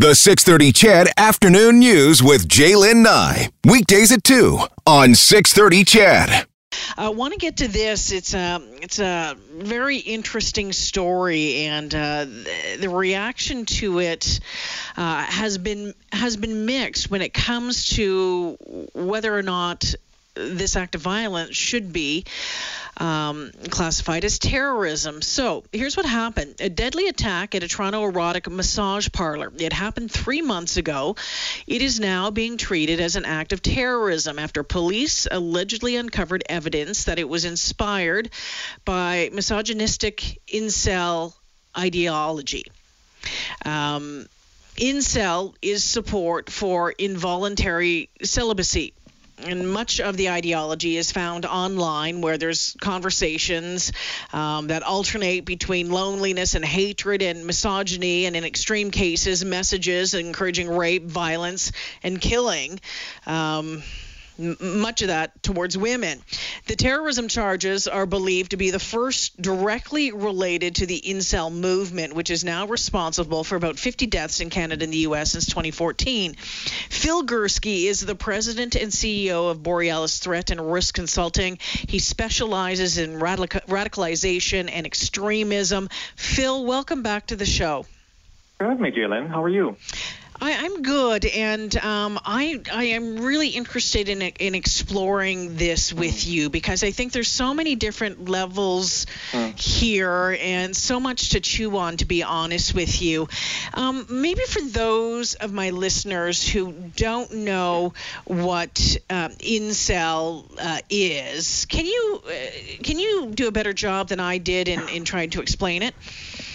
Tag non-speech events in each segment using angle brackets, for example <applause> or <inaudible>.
The 630 CHED Afternoon News with Jaylen Nye. Weekdays at 2 on 630 CHED. I want to get to this. It's a it's a very interesting story, and uh, the, the reaction to it uh, has been has been mixed when it comes to whether or not this act of violence should be um, classified as terrorism. So here's what happened a deadly attack at a Toronto erotic massage parlor. It happened three months ago. It is now being treated as an act of terrorism after police allegedly uncovered evidence that it was inspired by misogynistic incel ideology. Um, incel is support for involuntary celibacy and much of the ideology is found online where there's conversations um, that alternate between loneliness and hatred and misogyny and in extreme cases messages encouraging rape violence and killing. Um, much of that towards women. The terrorism charges are believed to be the first directly related to the incel movement, which is now responsible for about 50 deaths in Canada and the U.S. since 2014. Phil Gurski is the president and CEO of Borealis Threat and Risk Consulting. He specializes in radical- radicalization and extremism. Phil, welcome back to the show. Good me, Jalen. How are you? I, am good, and um, I I am really interested in in exploring this with you because I think there's so many different levels mm. here and so much to chew on. To be honest with you, um, maybe for those of my listeners who don't know what um, incel uh, is, can you uh, can you do a better job than I did in, in trying to explain it?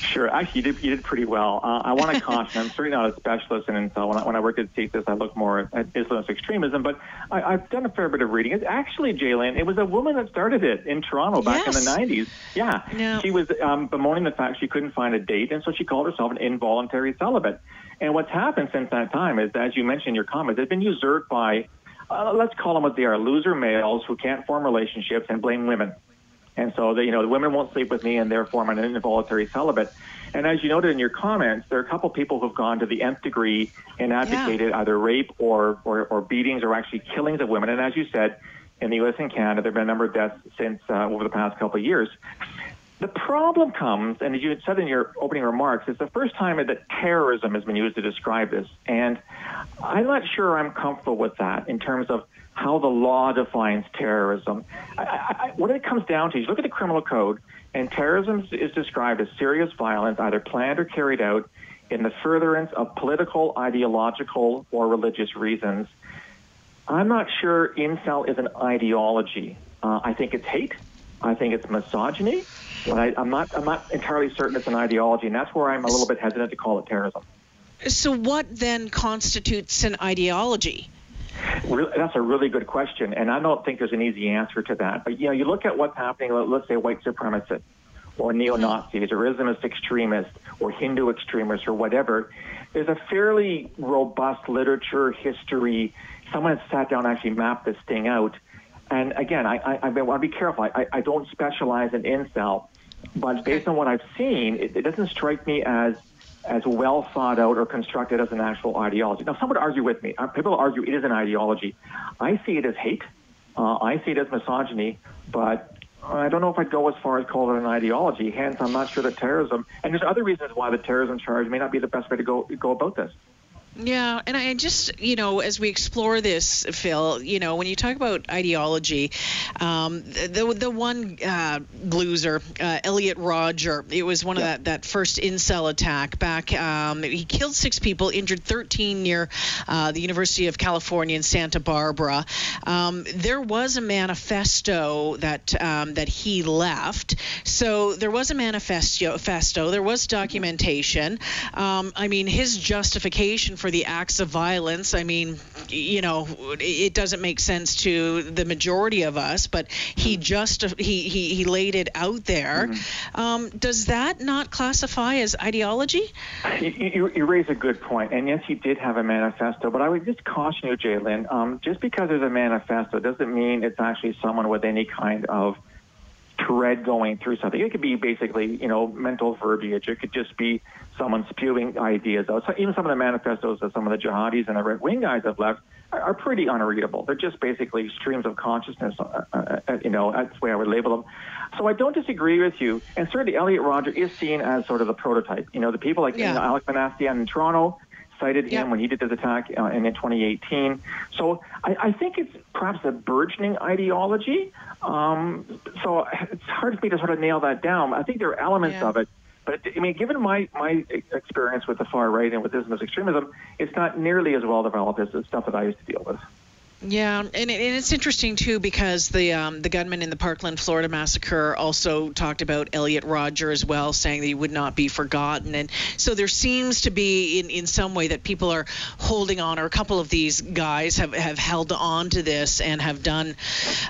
Sure. Actually, you did, you did pretty well. Uh, I want to <laughs> caution, I'm certainly not a specialist in incel. When I, when I worked at CSIS, I looked more at, Islamist extremism, but I, have done a fair bit of reading. It's actually, Jalen, it was a woman that started it in Toronto back yes. in the 90s. Yeah. No. She was um, bemoaning the fact she couldn't find a date, and so she called herself an involuntary celibate. And what's happened since that time is, as you mentioned in your comments, they've been usurped by, uh, let's call them what they are, loser males who can't form relationships and blame women. And so, the, you know, the women won't sleep with me, and therefore I'm an involuntary celibate. And as you noted in your comments, there are a couple people who've gone to the nth degree and advocated yeah. either rape or, or, or beatings or actually killings of women. And as you said, in the U.S. and Canada, there have been a number of deaths since uh, over the past couple of years. The problem comes, and as you had said in your opening remarks, it's the first time that terrorism has been used to describe this. And I'm not sure I'm comfortable with that in terms of how the law defines terrorism. I, I, what it comes down to is look at the criminal code, and terrorism is described as serious violence, either planned or carried out in the furtherance of political, ideological, or religious reasons. I'm not sure incel is an ideology. Uh, I think it's hate. I think it's misogyny. But I, I'm not. I'm not entirely certain it's an ideology, and that's where I'm a little bit hesitant to call it terrorism. So, what then constitutes an ideology? That's a really good question, and I don't think there's an easy answer to that. But you know, you look at what's happening. Let's say white supremacists, or neo Nazis, or Islamist extremists, or Hindu extremists, or whatever. There's a fairly robust literature, history. Someone has sat down and actually mapped this thing out. And again, I, I, I want to be careful. I, I don't specialize in incel, but based on what I've seen, it, it doesn't strike me as as well thought out or constructed as an actual ideology. Now, some would argue with me. Uh, people argue it is an ideology. I see it as hate. Uh, I see it as misogyny, but I don't know if I'd go as far as call it an ideology. Hence, I'm not sure that terrorism, and there's other reasons why the terrorism charge may not be the best way to go go about this. Yeah, and I just, you know, as we explore this, Phil, you know, when you talk about ideology, um, the the one uh, loser, uh, Elliot Rodger, it was one yeah. of that, that first incel attack back. Um, he killed six people, injured 13 near uh, the University of California in Santa Barbara. Um, there was a manifesto that um, that he left, so there was a manifesto. there was documentation. Um, I mean, his justification for the acts of violence. I mean, you know, it doesn't make sense to the majority of us, but he just he he, he laid it out there. Mm-hmm. Um, does that not classify as ideology? You, you, you, raise a good point, and yes, he did have a manifesto. But I would just caution you, Jalen. Um, just because there's a manifesto doesn't mean it's actually someone with any kind of thread going through something. It could be basically, you know, mental verbiage. It could just be someone spewing ideas out. So even some of the manifestos that some of the jihadis and the right wing guys have left are, are pretty unreadable. They're just basically streams of consciousness, uh, uh, uh, you know, that's the way I would label them. So I don't disagree with you. And certainly Elliot Rodger is seen as sort of the prototype. You know, the people like Yeah. you know, Alek Minassian in Toronto cited him when he did his attack uh, in 2018. So I, I think it's perhaps a burgeoning ideology. Um, so it's hard for me to sort of nail that down. I think there are elements Yeah. of it. But I mean, given my my experience with the far right and with Islamist extremism, it's not nearly as well developed as the stuff that I used to deal with. Yeah, and, it, and it's interesting too because the um, the gunman in the Parkland, Florida massacre also talked about Elliot Rodger as well, saying that he would not be forgotten. And so there seems to be, in, in some way, that people are holding on, or a couple of these guys have, have held on to this and have done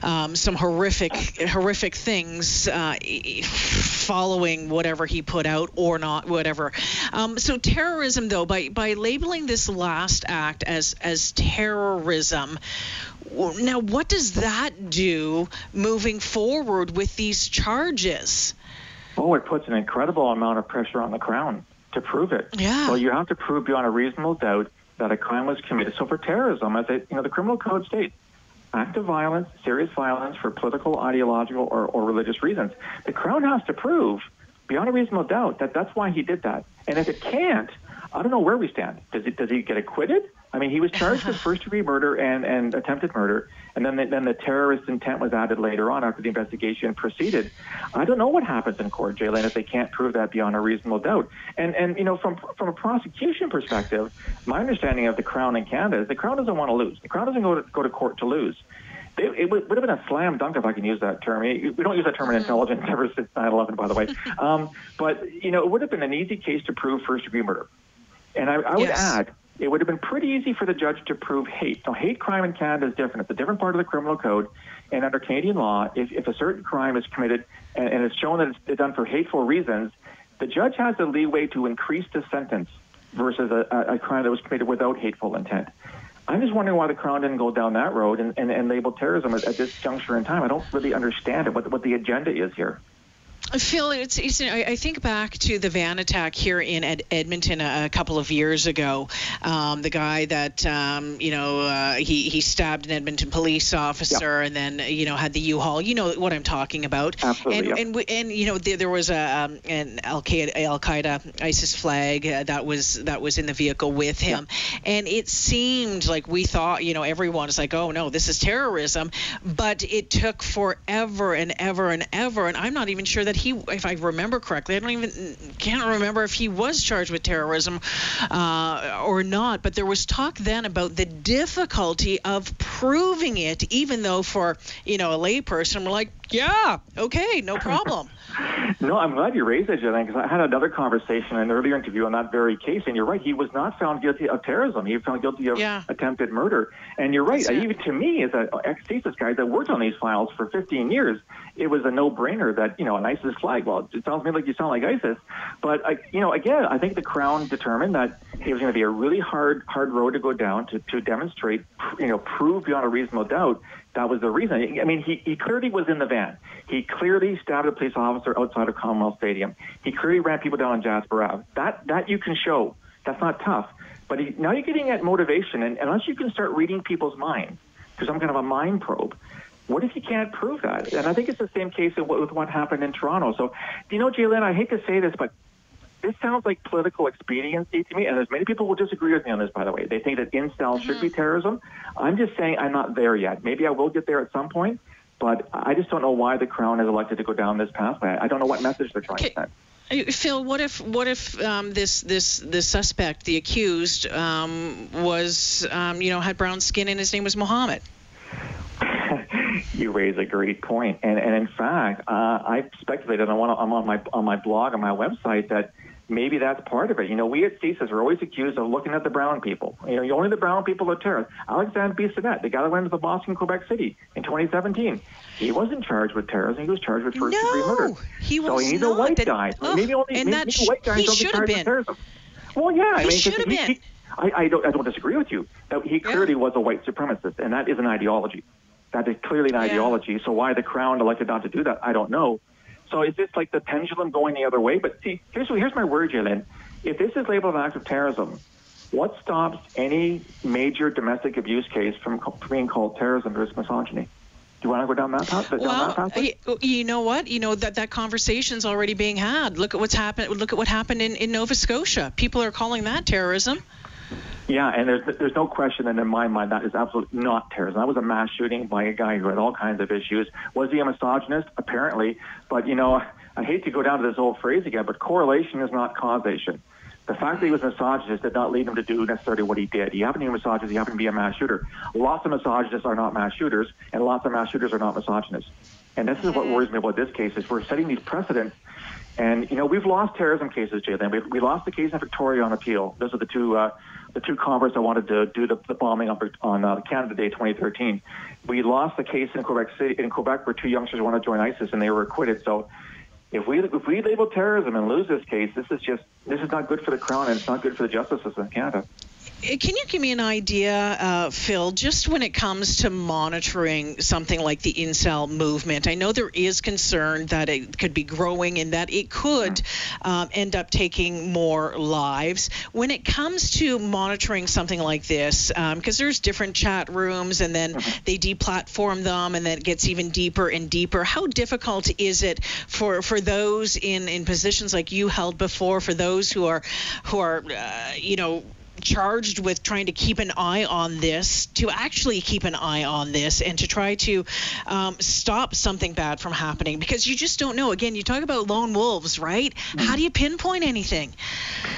um, some horrific horrific things uh, following whatever he put out or not, whatever. Um, so terrorism, though, by by labeling this last act as as terrorism. Now, what does that do moving forward with these charges? Oh, it puts an incredible amount of pressure on the Crown to prove it. Yeah. Well, you have to prove beyond a reasonable doubt that a crime was committed. So for terrorism, as it, you know, the criminal code states, act of violence, serious violence for political, ideological, or, or religious reasons. The Crown has to prove beyond a reasonable doubt that that's why he did that. And if it can't, I don't know where we stand. Does it, does he get acquitted? I mean, he was charged with <laughs> first degree murder and, and attempted murder, and then the, then the terrorist intent was added later on after the investigation proceeded. I don't know what happens in court, Jalen, if they can't prove that beyond a reasonable doubt. And and you know, from from a prosecution perspective, my understanding of the Crown in Canada is the Crown doesn't want to lose. The Crown doesn't go to go to court to lose. It, it would, would have been a slam dunk if I can use that term. We don't use that term in intelligence <laughs> ever since 9/11, by the way. Um, but you know, it would have been an easy case to prove first degree murder. And I, I would Yes. add, it would have been pretty easy for the judge to prove hate. Now, hate crime in Canada is different. It's a different part of the criminal code. And under Canadian law, if, if a certain crime is committed and, and it's shown that it's done for hateful reasons, the judge has the leeway to increase the sentence versus a, a, a crime that was committed without hateful intent. I'm just wondering why the Crown didn't go down that road and, and, and label terrorism at, at this juncture in time. I don't really understand it, what, what the agenda is here. Phil, it's, it's I, I think back to the van attack here in Ed, Edmonton a, a couple of years ago. Um, the guy that um, you know uh, he he stabbed an Edmonton police officer and then you know had the U-Haul. You know what I'm talking about. Absolutely, And yep. and we- and you know there, there was a um, an Al Qaeda ISIS flag uh, that was that was in the vehicle with him, and it seemed like we thought you know everyone is like oh no this is terrorism, but it took forever and ever and ever, and I'm not even sure that he, if I remember correctly, I don't even can't remember if he was charged with terrorism uh, or not. But there was talk then about the difficulty of proving it, even though for you know a layperson we're like yeah okay no <laughs> problem. No, I'm glad you raised that, Jen, because I had another conversation in an earlier interview on that very case, and you're right. He was not found guilty of terrorism. He was found guilty of Yeah. attempted murder. And you're right. Even to me, as an ex-CSIS guy that worked on these files for 15 years, it was a no-brainer that, you know, an ISIS flag, well, it sounds to me like you sound like ISIS. But, I, you know, again, I think the Crown determined that it was going to be a really hard, hard road to go down to, to demonstrate, you know, prove beyond a reasonable doubt that was the reason. I mean, he, he clearly was in the van. He clearly stabbed a police officer outside of Commonwealth Stadium. He clearly ran people down on Jasper Ave. That that you can show. That's not tough. But he, now you're getting at motivation, and unless you can start reading people's minds because I'm kind of a mind probe, what if you can't prove that? And I think it's the same case with what, with what happened in Toronto. So, you know, Jalen, I hate to say this, but this sounds like political expediency to me, and there's many people who disagree with me on this, by the way. They think that incel should be terrorism. I'm just saying I'm not there yet. Maybe I will get there at some point, but I just don't know why the Crown has elected to go down this pathway. I don't know what message they're trying Okay. to send. Uh, Phil, what if what if um, this this the suspect, the accused, um, was um, you know had brown skin and his name was Mohammed? You raise a great point, and and in fact, uh, I've speculated. I want I'm on my on my blog on my website that maybe that's part of it. You know, we at CSIS are always accused of looking at the brown people. You know, only the brown people are terrorists. Alexandre Bissonnette, the guy that went to the in Quebec City in 2017, he wasn't charged with terrorism. He was charged with first degree murder. No, he so was he needs not. a white That- guy. Ugh, maybe only and maybe, that maybe sh- white guys don't should get have charged with been. terrorism. Well, yeah, I He mean, should have he- been. he- I, I, don't, I don't disagree with you. He clearly was a white supremacist, and that is an ideology. That is clearly an Yeah. ideology. So why the Crown elected not to do that, I don't know. So is this like the pendulum going the other way? But see, here's here's my word, Jalen. if this is labeled an act of terrorism, what stops any major domestic abuse case from being called terrorism versus misogyny? Do you want to go down that path? Down well, that path you know what? You know that that conversation's already being had. Look at what's happened. Look at what happened in, in Nova Scotia. People are calling that terrorism. Yeah, and there's there's no question that in my mind that is absolutely not terrorism. That was a mass shooting by a guy who had all kinds of issues. Was he a misogynist? Apparently, but you know, I hate to go down to this old phrase again, but correlation is not causation. The fact that he was a misogynist did not lead him to do necessarily what he did. He happened to be a misogynist. He happened to be a mass shooter. Lots of misogynists are not mass shooters, and lots of mass shooters are not misogynists. And this is what mm-hmm. worries me about this case: is we're setting these precedents and you know, we've lost terrorism cases, Jalen. We, we lost the case in Victoria on appeal. Those are the two uh, the two converts that wanted to do the, the bombing on, on uh, Canada Day 2013. We lost the case in Quebec City in Quebec where two youngsters wanted to join ISIS and they were acquitted. So if we if we label terrorism and lose this case, this is just this is not good for the crown and it's not good for the justice system in Canada. Can you give me an idea, uh, Phil, just when it comes to monitoring something like the incel movement? I know there is concern that it could be growing and that it could um, end up taking more lives. When it comes to monitoring something like this, because um, there's different chat rooms and then mm-hmm. they deplatform them and then it gets even deeper and deeper, how difficult is it for, for those in, in positions like you held before, for those who are, who are uh, you know, charged with trying to keep an eye on this, to actually keep an eye on this, and to try to um, stop something bad from happening because you just don't know. Again, you talk about lone wolves, right? Mm-hmm. How do you pinpoint anything?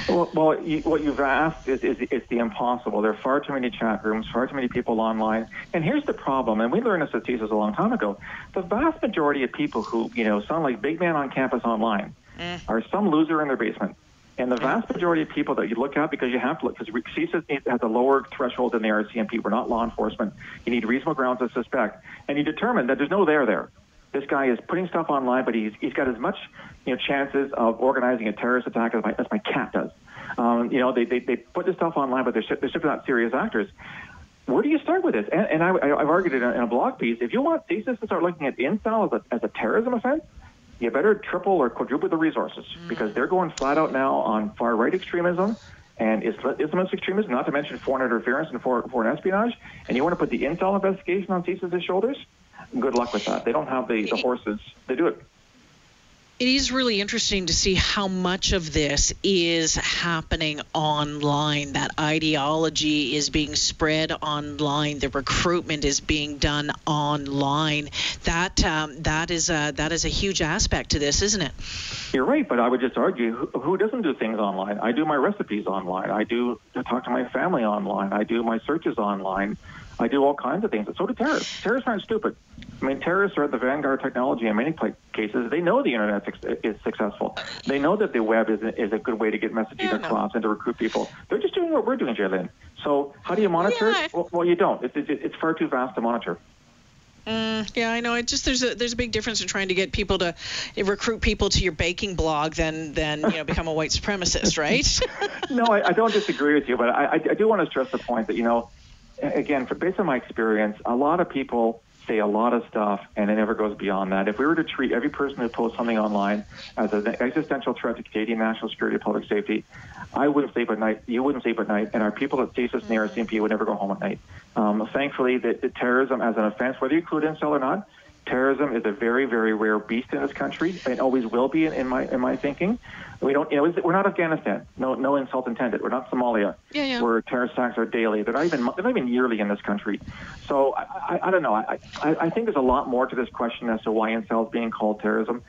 Well, well you, what you've asked is, is, is the impossible. There are far too many chat rooms, far too many people online. And here's the problem, and we learned this at CSIS a long time ago. The vast majority of people who, you know, sound like big man on campus online mm. are some loser in their basement and the vast majority of people that you look at, because you have to look, because CSIS has a lower threshold than the RCMP. We're not law enforcement. You need reasonable grounds to suspect. And you determine that there's no there there. This guy is putting stuff online, but he's, he's got as much you know, chances of organizing a terrorist attack as my, as my cat does. Um, you know, they, they, they put this stuff online, but they're, they're simply not serious actors where do you start with this? And, and I, have argued in a, in a, blog piece, if you want CSIS to start looking at incel as a, as a terrorism offense, you better triple or quadruple the resources mm. because they're going flat out now on far right extremism and Islamist extremism, not to mention foreign interference and foreign espionage. And you want to put the incel investigation on CSIS's shoulders? Good luck with that. They don't have the, the horses. They do it it is really interesting to see how much of this is happening online. That ideology is being spread online. The recruitment is being done online. That um, that is a that is a huge aspect to this, isn't it? You're right, but I would just argue who, who doesn't do things online? I do my recipes online. I do talk to my family online. I do my searches online. I do all kinds of things. So do terrorists. Terrorists aren't stupid. I mean, terrorists are at the vanguard technology in many cases. They know the internet is successful. They know that the web is a, is a good way to get messages across and to recruit people. They're just doing what we're doing, Jaylin. So how do you monitor yeah. it? Well, well, you don't. It's, it's, it's far too vast to monitor. Mm, yeah, I know. It just there's a there's a big difference in trying to get people to recruit people to your baking blog than than you know become a white supremacist, right? <laughs> no, I, I, don't disagree with you, but I, I do want to stress the point that you know again, for, based on my experience, a lot of people say a lot of stuff and it never goes beyond that. If we were to treat every person who posts something online as an existential threat to Canadian national security and public safety, I wouldn't sleep at night. You wouldn't sleep at night, and our people at CSIS and the RCMP would never go home at night. Um, thankfully, the, the terrorism as an offense, whether you include incel or not, terrorism is a very, very rare beast in this country, and always will be in, in my in my thinking. We don't, you know, we're not Afghanistan. No, no insult intended. We're not Somalia, yeah, yeah. where terrorist attacks are daily. They're not even they're not even yearly in this country. So I, I, I don't know. I, I, I think there's a lot more to this question as to why incel is being called terrorism.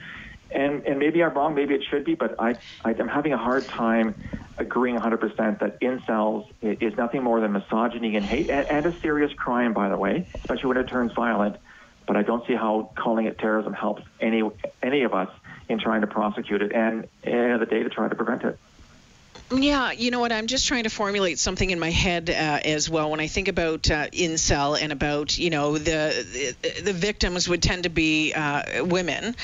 And, and maybe I'm wrong, maybe it should be, but I, I, am having a hard time agreeing 100% that incels is nothing more than misogyny and hate, and, and a serious crime, by the way, especially when it turns violent but I don't see how calling it terrorism helps any any of us in trying to prosecute it and at the end of the day to try to prevent it. Yeah, you know what? I'm just trying to formulate something in my head uh, as well. When I think about uh, incel and about, you know, the the, the victims would tend to be uh, women,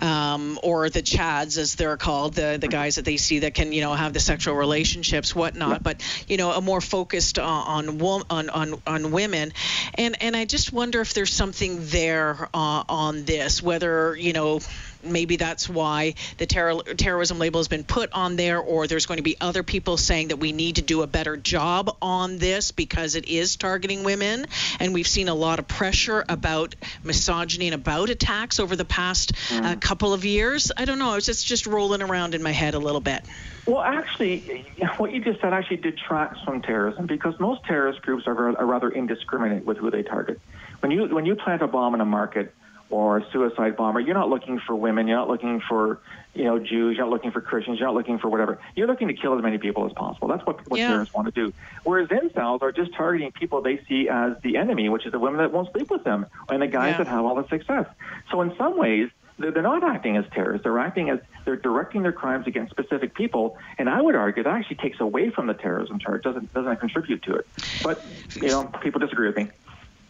um, or the chads as they're called, the the guys that they see that can, you know, have the sexual relationships, whatnot. But you know, a more focused on on on on, on women, and and I just wonder if there's something there uh, on this, whether you know maybe that's why the terror, terrorism label has been put on there, or there's going to be other people saying that we need to do a better job on this because it is targeting women. And we've seen a lot of pressure about misogyny and about attacks over the past uh, couple of years. I don't know. It's just, just rolling around in my head a little bit. Well, actually, <laughs> what you just said actually detracts from terrorism because most terrorist groups are, are rather indiscriminate with who they target. When you when you plant a bomb in a market, or a suicide bomber, you're not looking for women, you're not looking for, you know, Jews, you're not looking for Christians, you're not looking for whatever. You're looking to kill as many people as possible. That's what, what yeah. terrorists want to do. Whereas incels are just targeting people they see as the enemy, which is the women that won't sleep with them and the guys yeah. that have all the success. So in some ways, they're not acting as terrorists. They're acting as they're directing their crimes against specific people. And I would argue that actually takes away from the terrorism charge, doesn't doesn't contribute to it. But you know, people disagree with me.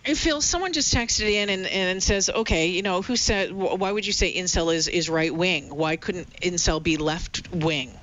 Phil, someone just texted in and, and says, okay, you know, who said, why would you say incel is, is right wing? Why couldn't incel be left wing?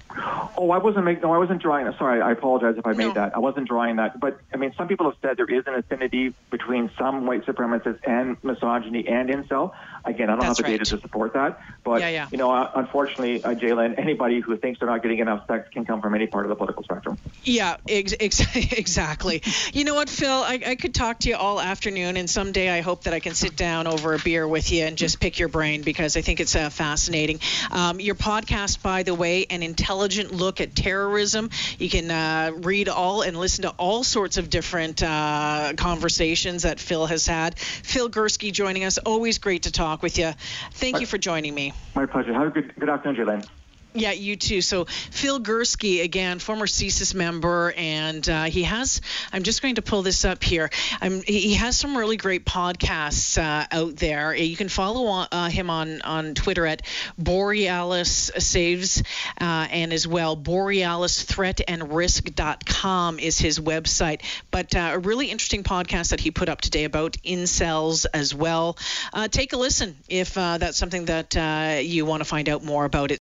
Oh, I wasn't making. No, I wasn't drawing. Sorry, I apologize if I made that. I wasn't drawing that. But I mean, some people have said there is an affinity between some white supremacists and misogyny and incel. Again, I don't That's have the right. data to support that. But yeah, yeah. you know, uh, unfortunately, uh, Jalen, anybody who thinks they're not getting enough sex can come from any part of the political spectrum. Yeah, ex- ex- <laughs> exactly. you know what, Phil? I, I could talk to you all afternoon, and someday I hope that I can sit down over a beer with you and just pick your brain because I think it's uh, fascinating. Um, your podcast, by the way, an intelligent look at terrorism. You can uh, read all and listen to all sorts of different uh, conversations that Phil has had. Phil Gurski joining us. Always great to talk with you. Thank you for joining me. My pleasure. Have a good, good afternoon, Jalen. Yeah, you too. So Phil Gurski, again, former CSIS member, and uh, he has. I'm just going to pull this up here. Um, he has some really great podcasts uh, out there. You can follow on, uh, him on on Twitter at Borealis Saves, uh, and as well BorealisThreatAndRisk.com is his website. But uh, a really interesting podcast that he put up today about incels as well. Uh, take a listen if that's something that you want to find out more about it.